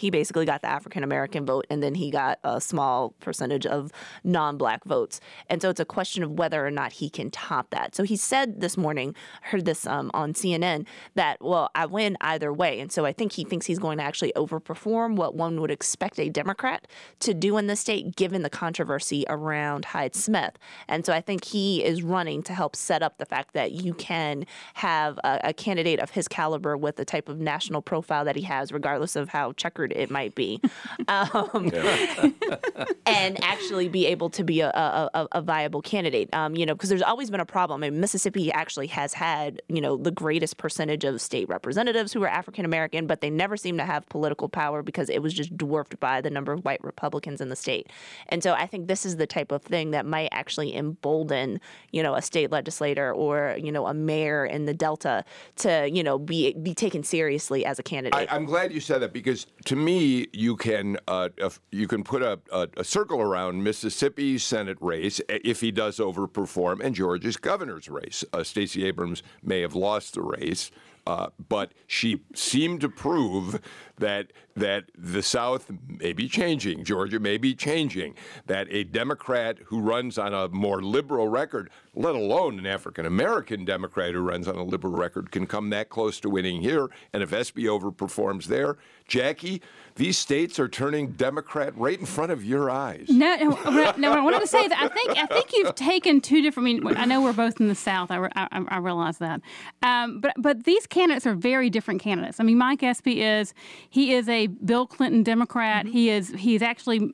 he basically got the African American vote, and then he got a small percentage of non black votes. And so it's a question of whether or not he can top that. So he said this morning, heard this um, on CNN, that, well, I win either way. And so I think he thinks he's going to actually overperform what one would expect a Democrat to do in the state, given the controversy around Hyde Smith. And so I think he is running to help set up the fact that you can have a, a candidate of his caliber with the type of national profile that he has, regardless of how checkered it might be, um, and actually be able to be a, a, a viable candidate. Um, you know, because there's always been a problem. I mean, Mississippi actually has had you know the greatest percentage of state representatives who are African American, but they never seem to have political power because it was just dwarfed by the number of white Republicans in the state. And so I think this is the type of thing that might actually embolden you know a state legislator or you know a mayor in the Delta to you know be be taken seriously as a candidate. I, I'm glad you said that because to me, you can uh, you can put a, a, a circle around Mississippi's Senate race eh, if he does overperform, and Georgia's governor's race. Uh, Stacey Abrams may have lost the race, uh, but she seemed to prove that that the South may be changing, Georgia may be changing, that a Democrat who runs on a more liberal record, let alone an African American Democrat who runs on a liberal record, can come that close to winning here. And if Espy overperforms there, Jackie, these states are turning Democrat right in front of your eyes. No, no, I, no, I wanted to say is I think I think you've taken two different. I mean, I know we're both in the South. I, I, I realize that, um, but but these candidates are very different candidates. I mean, Mike Espy is he is a Bill Clinton Democrat. He is he is actually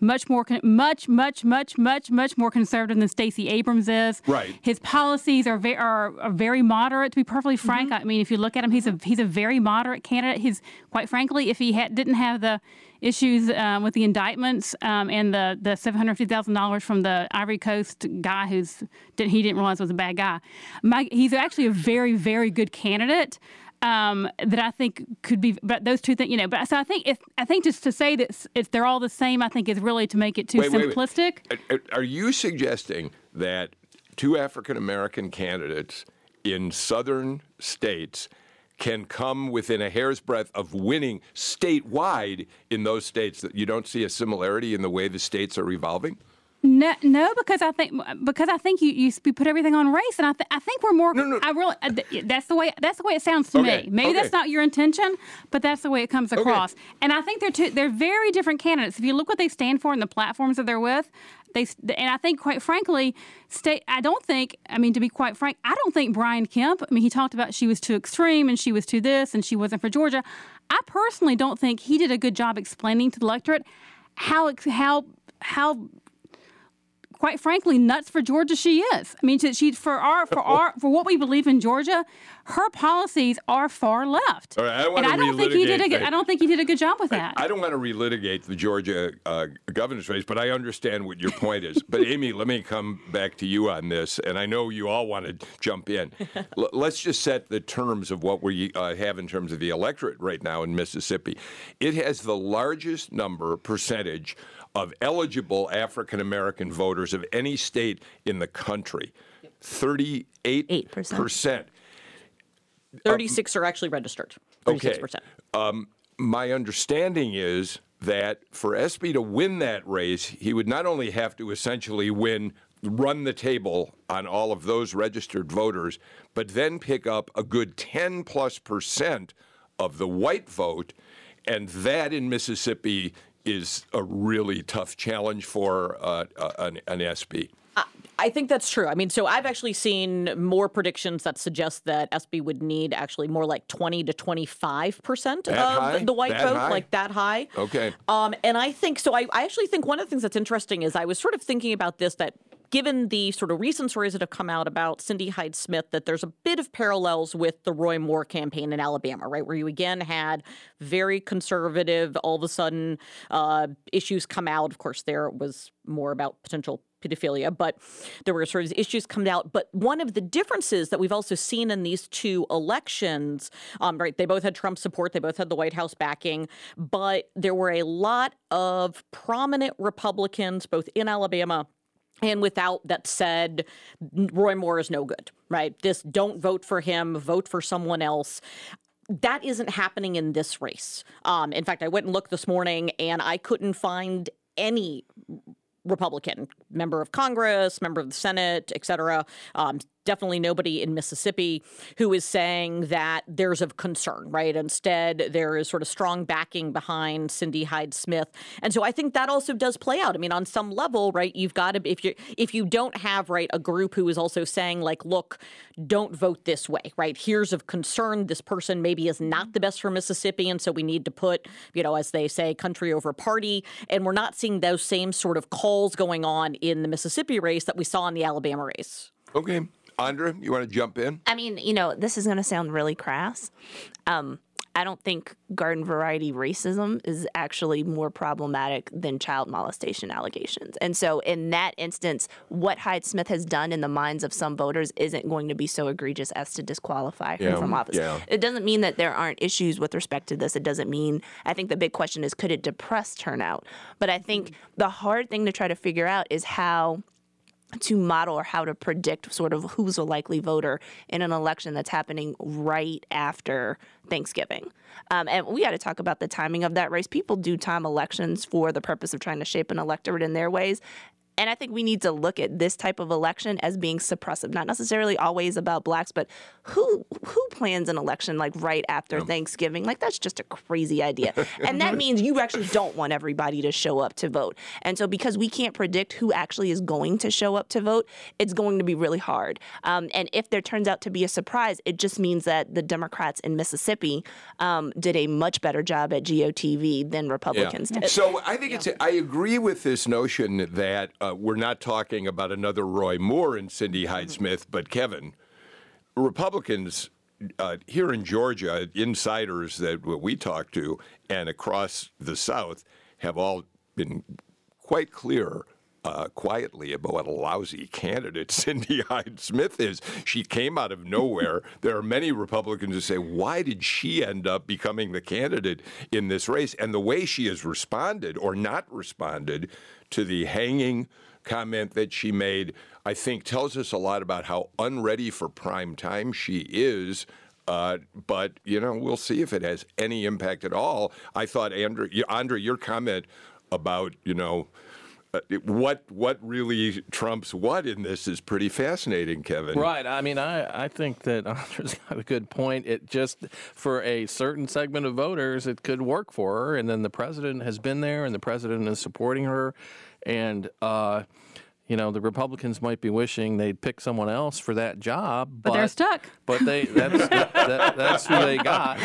much more much much much much much more conservative than Stacey Abrams is. Right. His policies are very are, are very moderate. To be perfectly frank, I mean, if you look at him, he's a he's a very moderate candidate. He's quite frankly, if he had, didn't have the issues um, with the indictments um, and the the seven hundred fifty thousand dollars from the Ivory Coast guy who's did, he didn't realize was a bad guy. My, he's actually a very very good candidate um, that I think could be. But those two things, you know. But so I think if I think just to say that if they're all the same, I think is really to make it too Wait, wait, wait. simplistic. Are- Are you suggesting that two African American candidates in southern states can come within a hair's breadth of winning statewide in those states that you don't see a similarity in the way the states are evolving? No, no, because I think because I think you, you put everything on race, and I, th- I think we're more. No, no. I really uh, that's the way that's the way it sounds to Okay, me. Maybe okay. that's not your intention, but that's the way it comes across. And I think they're two, they're very different candidates. If you look what they stand for and the platforms that they're with, they and I think quite frankly, state. I don't think. I mean, to be quite frank, I don't think Brian Kemp. I mean, he talked about she was too extreme and she was too this and she wasn't for Georgia. I personally don't think he did a good job explaining to the electorate how how how quite frankly nuts for Georgia she is. I mean, she, she for our for our for what we believe in Georgia, her policies are far left. Right, I don't and I don't think he did a that. I don't think he did a good job with that. I don't want to relitigate the Georgia uh, governor's race, but I understand what your point is. But Amy, let me come back to you on this, and I know you all want to jump in. L- let's just set the terms of what we uh, have in terms of the electorate right now in Mississippi. It has the largest number percentage of eligible African American voters of any state in the country. Thirty-eight Eight percent. percent. Thirty six are actually registered. Thirty six percent. Um, my understanding is that for Espy to win that race, he would not only have to essentially win, run the table on all of those registered voters, but then pick up a good 10 plus percent of the white vote. And that in Mississippi is a really tough challenge for uh, uh, an, an Espy. I think that's true. I mean, so I've actually seen more predictions that suggest that Espy would need actually more like 20 to 25 percent of high? the white That vote, high? like that high. Okay. Um, and I think so. I, I actually think one of the things that's interesting is I was sort of thinking about this that given the sort of recent stories that have come out about Cindy Hyde Smith, that there's a bit of parallels with the Roy Moore campaign in Alabama, right? Where you again had very conservative, all of a sudden uh, issues come out. Of course, there was more about potential pedophilia, but there were sort of issues come out. But one of the differences that we've also seen in these two elections, um, right, they both had Trump support, they both had the White House backing, but there were a lot of prominent Republicans, both in Alabama and without that said, Roy Moore is no good, right? This don't vote for him, vote for someone else. That isn't happening in this race. Um, in fact, I went and looked this morning and I couldn't find any Republican member of Congress, member of the Senate, et cetera. Um, definitely nobody in Mississippi who is saying that there's of concern, right? Instead, there is sort of strong backing behind Cindy Hyde Smith, and so I think that also does play out. I mean, on some level, right? You've got to if you if you don't have right a group who is also saying like, look, don't vote this way, right? Here's of concern. This person maybe is not the best for Mississippi, and so we need to put, you know, as they say, country over party, and we're not seeing those same sort of calls going on in the Mississippi race that we saw in the Alabama race. Okay. Andra, you want to jump in? I mean, you know, this is going to sound really crass. Um, I don't think garden variety racism is actually more problematic than child molestation allegations. And so, in that instance, what Hyde Smith has done in the minds of some voters isn't going to be so egregious as to disqualify her Yeah, from office. yeah. It doesn't mean that there aren't issues with respect to this. It doesn't mean, I think the big question is could it depress turnout? But I think the hard thing to try to figure out is how to model or how to predict sort of who's a likely voter in an election that's happening right after Thanksgiving. Um, and we got to talk about the timing of that race. People do time elections for the purpose of trying to shape an electorate in their ways. And I think we need to look at this type of election as being suppressive, not necessarily always about blacks, but who who plans an election like right after Thanksgiving? Like that's just a crazy idea. and that means you actually don't want everybody to show up to vote. And so because we can't predict who actually is going to show up to vote, it's going to be really hard. Um, and if there turns out to be a surprise, it just means that the Democrats in Mississippi um, did a much better job at GOTV than Republicans did. So I think it's. I agree with this notion that uh, we're not talking about another Roy Moore and Cindy Hyde Smith, but Kevin, Republicans uh, here in Georgia, insiders that we talk to and across the South have all been quite clear. Uh, quietly about what a lousy candidate Cindy Hyde Smith is. She came out of nowhere. there are many Republicans who say, why did she end up becoming the candidate in this race? And the way she has responded or not responded to the hanging comment that she made, I think tells us a lot about how unready for prime time she is. Uh, but you know, we'll see if it has any impact at all. I thought, Andrew, Andre, your comment about you know what what really trumps what in this is pretty fascinating, Kevin. Right. I mean, I, I think that Andra's got a good point. It just, for a certain segment of voters, it could work for her. And then the president has been there and the president is supporting her. And, uh, you know, the Republicans might be wishing they'd pick someone else for that job, But they're stuck. But they that's that, that's who they got,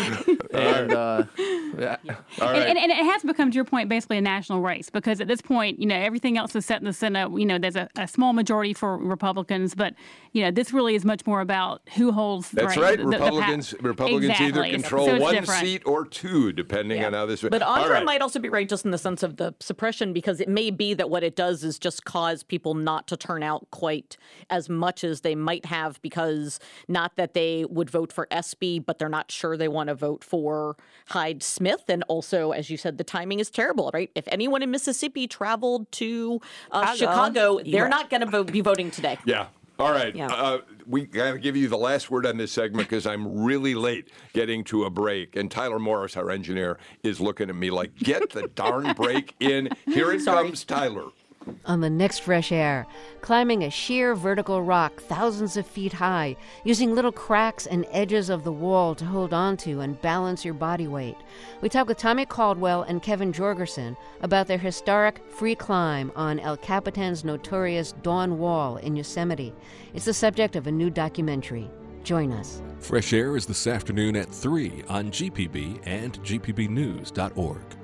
and uh, yeah. All right. And, and, and it has become, to your point, basically a national race because at this point, you know, everything else is set in the Senate. You know, there's a, a small majority for Republicans, but you know, this really is much more about who holds. That's right. right. the- the Republicans Republicans Exactly. either control So one different. seat or two, depending on how this. But All Andra right. might also be right just in the sense of the suppression because it may be that what it does is just cause people not to turn out quite as much as they might have because not that they would vote for Espy, but they're not sure they want to vote for Hyde Smith. And also, as you said, the timing is terrible, right? If anyone in Mississippi traveled to uh, Chicago. Chicago, they're Right. not going to vote, be voting today. Yeah. All right. Yeah. Uh, we got to give you the last word on this segment because I'm really late getting to a break. And Tyler Morris, our engineer, is looking at me like, get the darn break in. Here it comes, Tyler. On the next fresh air, climbing a sheer vertical rock thousands of feet high, using little cracks and edges of the wall to hold onto and balance your body weight. We talk with Tommy Caldwell and Kevin Jorgeson about their historic free climb on El Capitan's notorious Dawn Wall in Yosemite. It's the subject of a new documentary. Join us. Fresh Air is this afternoon at 3 on GPB and GPBnews.org.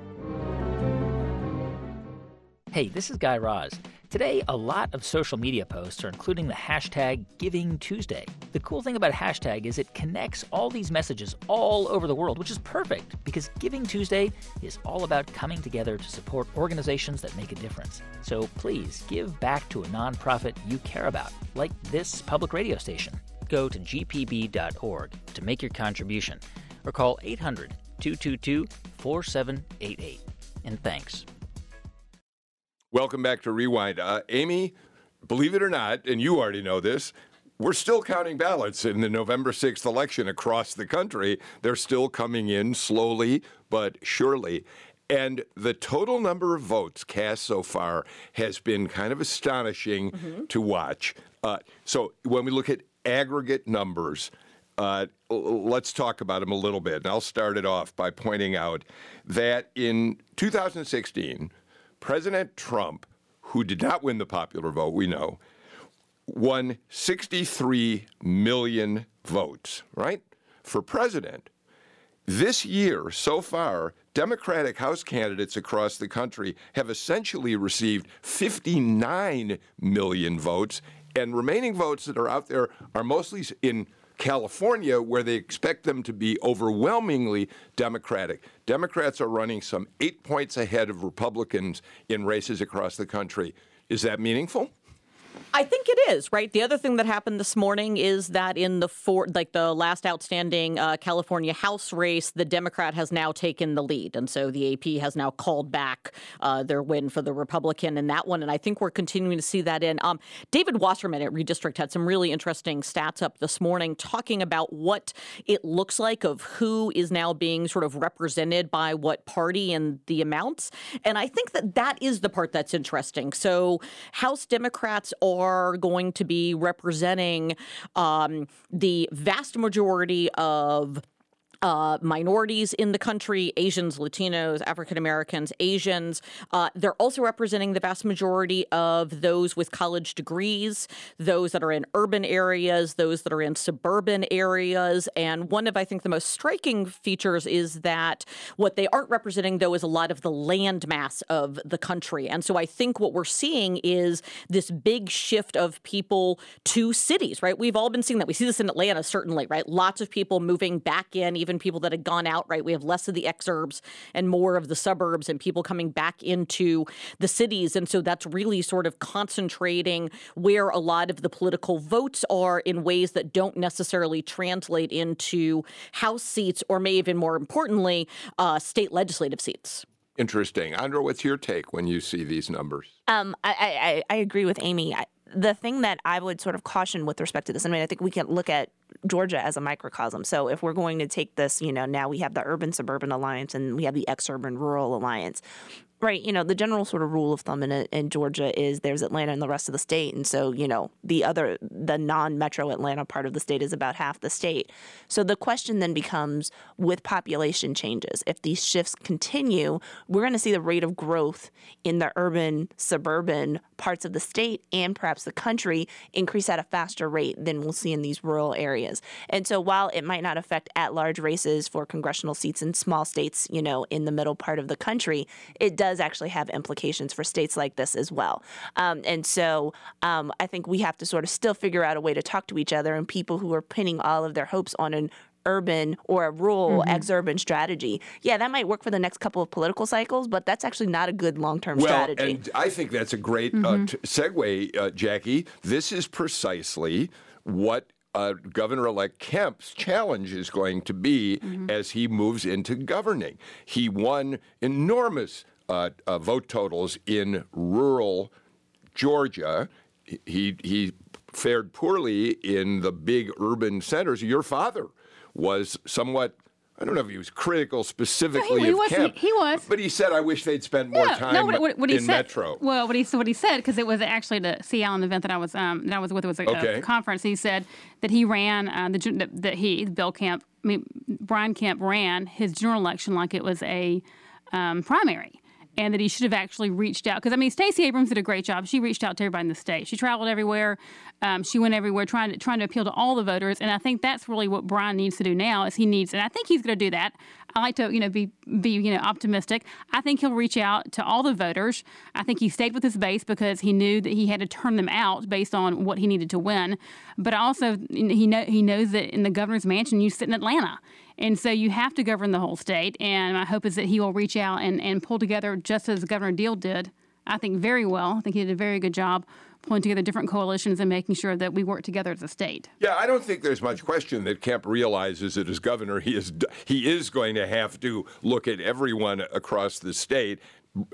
Hey, this is Guy Raz. Today, a lot of social media posts are including the hashtag Giving Tuesday. The cool thing about hashtag is it connects all these messages all over the world, which is perfect because Giving Tuesday is all about coming together to support organizations that make a difference. So please give back to a nonprofit you care about, like this public radio station. Go to gpb.org to make your contribution or call 800 222 4788. And thanks. Welcome back to Rewind. Uh, Amy, believe it or not, and you already know this, we're still counting ballots in the November 6th election across the country. They're still coming in slowly but surely. And the total number of votes cast so far has been kind of astonishing mm-hmm. to watch. Uh, so when we look at aggregate numbers, uh, let's talk about them a little bit. And I'll start it off by pointing out that in 2016, President Trump, who did not win the popular vote, we know, won 63 million votes, right? For president. This year, so far, Democratic House candidates across the country have essentially received 59 million votes, and remaining votes that are out there are mostly in California, where they expect them to be overwhelmingly Democratic. Democrats are running some eight points ahead of Republicans in races across the country. Is that meaningful? I think it is right. The other thing that happened this morning is that in the four, like the last outstanding uh, California House race, the Democrat has now taken the lead, and so the AP has now called back uh, their win for the Republican in that one. And I think we're continuing to see that in. Um, David Wasserman at Redistrict had some really interesting stats up this morning, talking about what it looks like of who is now being sort of represented by what party and the amounts. And I think that that is the part that's interesting. So House Democrats are are going to be representing um, the vast majority of uh, minorities in the country Asians, Latinos, African Americans, Asians. Uh, they're also representing the vast majority of those with college degrees, those that are in urban areas, those that are in suburban areas. And one of, I think, the most striking features is that what they aren't representing, though, is a lot of the land mass of the country. And so I think what we're seeing is this big shift of people to cities, right? We've all been seeing that. We see this in Atlanta, certainly, right? Lots of people moving back in, even even people that had gone out, right? We have less of the exurbs and more of the suburbs and people coming back into the cities. And so that's really sort of concentrating where a lot of the political votes are in ways that don't necessarily translate into House seats or, may even more importantly, uh, state legislative seats. Interesting. Andra, what's your take when you see these numbers? Um, I, I, I agree with Amy. I, the thing that I would sort of caution with respect to this, I mean, I think we can look at Georgia as a microcosm. So if we're going to take this, you know, now we have the urban suburban alliance and we have the ex urban rural alliance. Right. You know, the general sort of rule of thumb in, in Georgia is there's Atlanta and the rest of the state. And so, you know, the other, the non metro Atlanta part of the state is about half the state. So the question then becomes with population changes, if these shifts continue, we're going to see the rate of growth in the urban, suburban parts of the state and perhaps the country increase at a faster rate than we'll see in these rural areas. And so while it might not affect at large races for congressional seats in small states, you know, in the middle part of the country, it does actually have implications for states like this as well. Um, and so um, I think we have to sort of still figure out a way to talk to each other and people who are pinning all of their hopes on an urban or a rural mm-hmm. ex-urban strategy. Yeah, that might work for the next couple of political cycles, but that's actually not a good long-term well, strategy. and I think that's a great uh, mm-hmm. uh, t- segue, uh, Jackie. This is precisely what uh, Governor-elect Kemp's challenge is going to be mm-hmm. as he moves into governing. He won enormous uh, uh, vote totals in rural Georgia. He he fared poorly in the big urban centers. Your father was somewhat I don't know if he was critical specifically he of was- Kemp. he- he was. But he said, "I wish they'd spent more Yeah, time no, what, what, what he in said, Metro." Well, what he what he said because it was actually the Sea Island event that I was um, that I was with. It was a, a conference. He said that he ran uh, the that, that he Bill Kemp, I mean Brian Kemp ran his general election like it was a um, primary. And that he should have actually reached out because I mean Stacey Abrams did a great job. She reached out to everybody in the state. She traveled everywhere. Um, she went everywhere trying to trying to appeal to all the voters. And I think that's really what Brian needs to do now. Is he needs and I think he's going to do that. I like to, you know, be be you know optimistic. I think he'll reach out to all the voters. I think he stayed with his base because he knew that he had to turn them out based on what he needed to win. But also, he know he knows that in the governor's mansion, you sit in Atlanta, and so you have to govern the whole state. And my hope is that he will reach out and and pull together just as Governor Deal did. I think very well. I think he did a very good job pulling together different coalitions and making sure that we work together as a state. Yeah, I don't think there's much question that Kemp realizes that as governor, he is he is going to have to look at everyone across the state,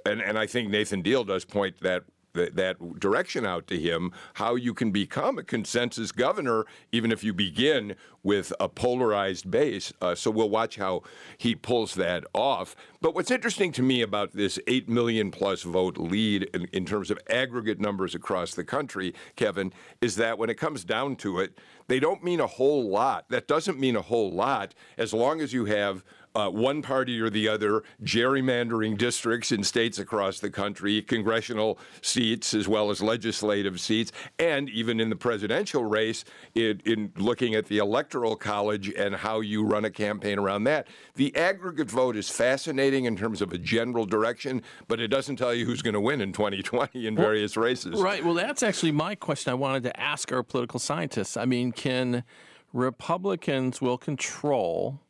and and I think Nathan Deal does point that. That, that direction out to him, how you can become a consensus governor, even if you begin with a polarized base. Uh, so we'll watch how he pulls that off. But what's interesting to me about this 8 million plus vote lead in, in terms of aggregate numbers across the country, Kevin, is that when it comes down to it, they don't mean a whole lot. That doesn't mean a whole lot as long as you have uh, one party or the other gerrymandering districts in states across the country, congressional seats as well as legislative seats, and even in the presidential race, in, in looking at the electoral college and how you run a campaign around that. The aggregate vote is fascinating in terms of a general direction, but it doesn't tell you who's going to win in 2020 in various races. Right. Well, that's actually my question I wanted to ask our political scientists. I mean, can Republicans will control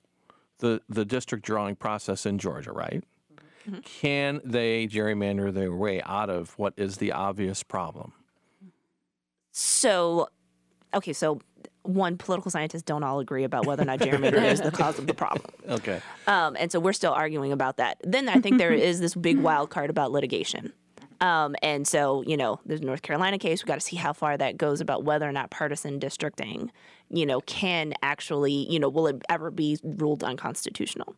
the the district drawing process in Georgia, right? Can they gerrymander their way out of what is the obvious problem? So, okay, so one, political scientists don't all agree about whether or not gerrymandering is the cause of the problem. Okay. Um, and so we're still arguing about that. Then I think there is this big wild card about litigation. Um, and so, you know, the North Carolina case, we got to see how far that goes about whether or not partisan districting, you know, can actually, you know, will it ever be ruled unconstitutional?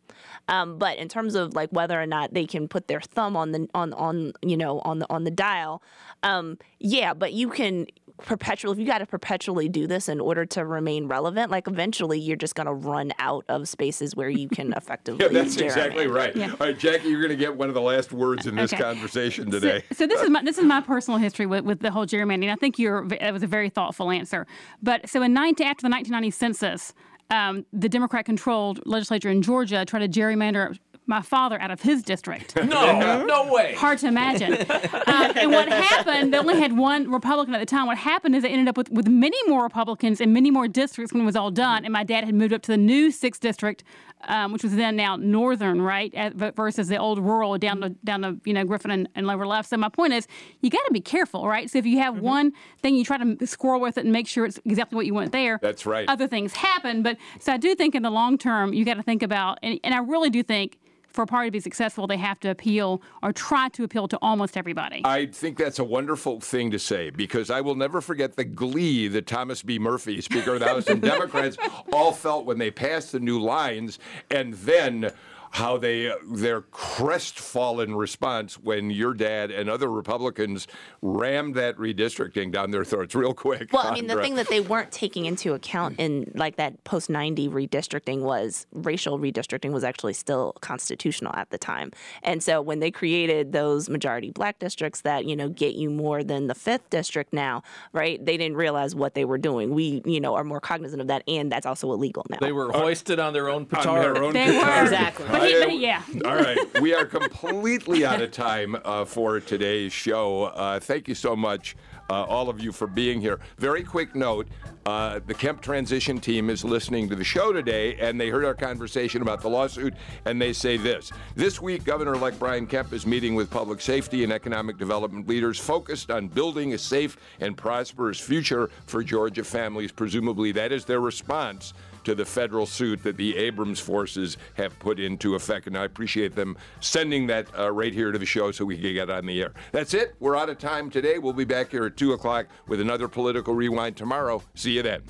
Um, but in terms of like whether or not they can put their thumb on the on on you know on the on the dial, um, yeah, but you can perpetually if you got to perpetually do this in order to remain relevant like eventually you're just going to run out of spaces where you can effectively Yeah, that's exactly gerrymander. right. Yeah. All right, Jackie, you're going to get one of the last words in this Okay. conversation today. So, this is my this is my personal history with, with the whole gerrymandering. I think you're it was a very thoughtful answer. But so in 19, after the 1990 census, um, the Democrat-controlled legislature in Georgia tried to gerrymander my father out of his district. No, no way. Hard to imagine. um, and what happened, they only had one Republican at the time. What happened is they ended up with, with many more Republicans and many more districts when it was all done. And my dad had moved up to the new 6th district, um, which was then now northern, right, at, versus the old rural down to, down to you know, Griffin and, and lower left. So my point is, you got to be careful, right? So if you have one thing, you try to squirrel with it and make sure it's exactly what you want there. That's right. Other things happen. But so I do think in the long term, you got to think about, and, and I really do think for a party to be successful, they have to appeal or try to appeal to almost everybody. I think that's a wonderful thing to say because I will never forget the glee that Thomas B. Murphy, Speaker of the House, and Democrats all felt when they passed the new lines, and then how they their crestfallen response when your dad and other Republicans rammed that redistricting down their throats real quick. Well, I mean, the thing that they weren't taking into account in like that post 90 redistricting was racial redistricting was actually still constitutional at the time. And so when they created those majority black districts that, you know, get you more than the 5th district now, right? They didn't realize what they were doing. We, you know, are more cognizant of that and that's also illegal now. They were hoisted on their own on petard. their own They were. petard. Exactly. But he, but yeah. All right, we are completely out of time uh, for today's show. Uh, thank you so much, uh, all of you, for being here. Very quick note uh, the Kemp transition team is listening to the show today, and they heard our conversation about the lawsuit, and they say this. This week, Governor elect Brian Kemp is meeting with public safety and economic development leaders focused on building a safe and prosperous future for Georgia families. Presumably, that is their response to the federal suit that the Abrams forces have put into effect. And I appreciate them sending that uh, right here to the show so we can get on the air. That's it. We're out of time today. We'll be back here at 2 o'clock with another political rewind tomorrow. See you then.